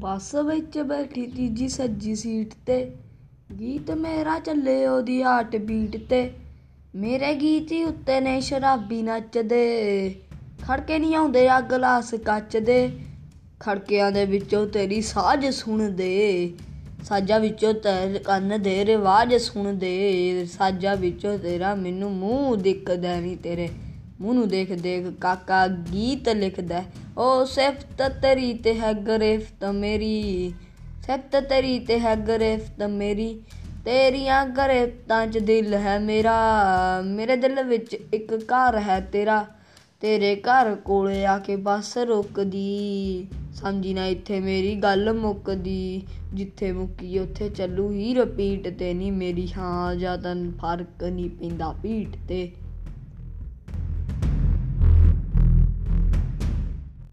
ਬੱਸ ਵਿੱਚ ਬੈਠੀ ਤੀਜੀ ਸੱਜੀ ਸੀਟ ਤੇ। ਗੀਤ ਮੇਰਾ ਚੱਲੇ ਉਹਦੀ ਹਾਰਟ ਬੀਟ ਤੇ। ਮੇਰੇ ਗੀਤ ਹੀ ਉੱਤੇ ਨੇ ਸ਼ਰਾਬੀ ਨੱਚਦੇ। ਖੜਕੇ ਨਹੀਂ ਆਉਂਦੇ ਆ ਗਲਾਸ ਕੱਚ ਦੇ ਖੜਕਿਆਂ ਦੇ ਵਿੱਚੋਂ ਤੇਰੀ ਸਾਜ਼ ਸੁਣਦੇ। ਸਾਜਾਂ ਵਿੱਚੋਂ ਤੇਰੇ ਕੰਨ ਦੇ ਰਿਵਾਜ ਸੁਣਦੇ। ਸਾਜਾਂ ਵਿੱਚੋਂ ਤੇਰਾ ਮੈਨੂੰ ਮੂੰਹ ਦਿਖਦਾ ਨਹੀਂ ਤੇਰੇ। ਮੂੰਹ ਨੂੰ ਦੇਖ ਦੇਖ ਕਾਕਾ ਗੀਤ ਲਿਖਦਾ ਓ ਸਿਫਤ ਤੇਰੀ ਤੇ ਹੈ ਗਰਫਤ ਮੇਰੀ, ਸਿਫਤ ਤੇਰੀ ਤੇ ਹੈ ਗਰਫਤ ਮੇਰੀ, ਤੇਰੀਆਂ ਗਰਫਤਾਂ 'ਚ ਦਿਲ ਹੈ ਮੇਰਾ, ਮੇਰੇ ਦਿਲ ਵਿੱਚ ਇੱਕ ਘਰ ਹੈ ਤੇਰਾ, ਤੇਰੇ ਘਰ ਕੋਲੇ ਆ ਕੇ ਬੱਸ ਰੁਕਦੀ, ਸਮਝੀ ਨਾ ਇੱਥੇ ਮੇਰੀ ਗੱਲ ਮੁੱਕਦੀ, ਜਿੱਥੇ ਮੁੱਕੀ ਉੱਥੇ ਚੱਲੂ ਹੀ ਰਿਪੀਟ ਤੇ ਨਹੀਂ ਮੇਰੀ ਹਾਂ ਜ਼ਿਆਦਾ ਫ਼ਰਕ ਨਹੀਂ ਪੈਂਦਾ ਪੀਟ ਤੇ।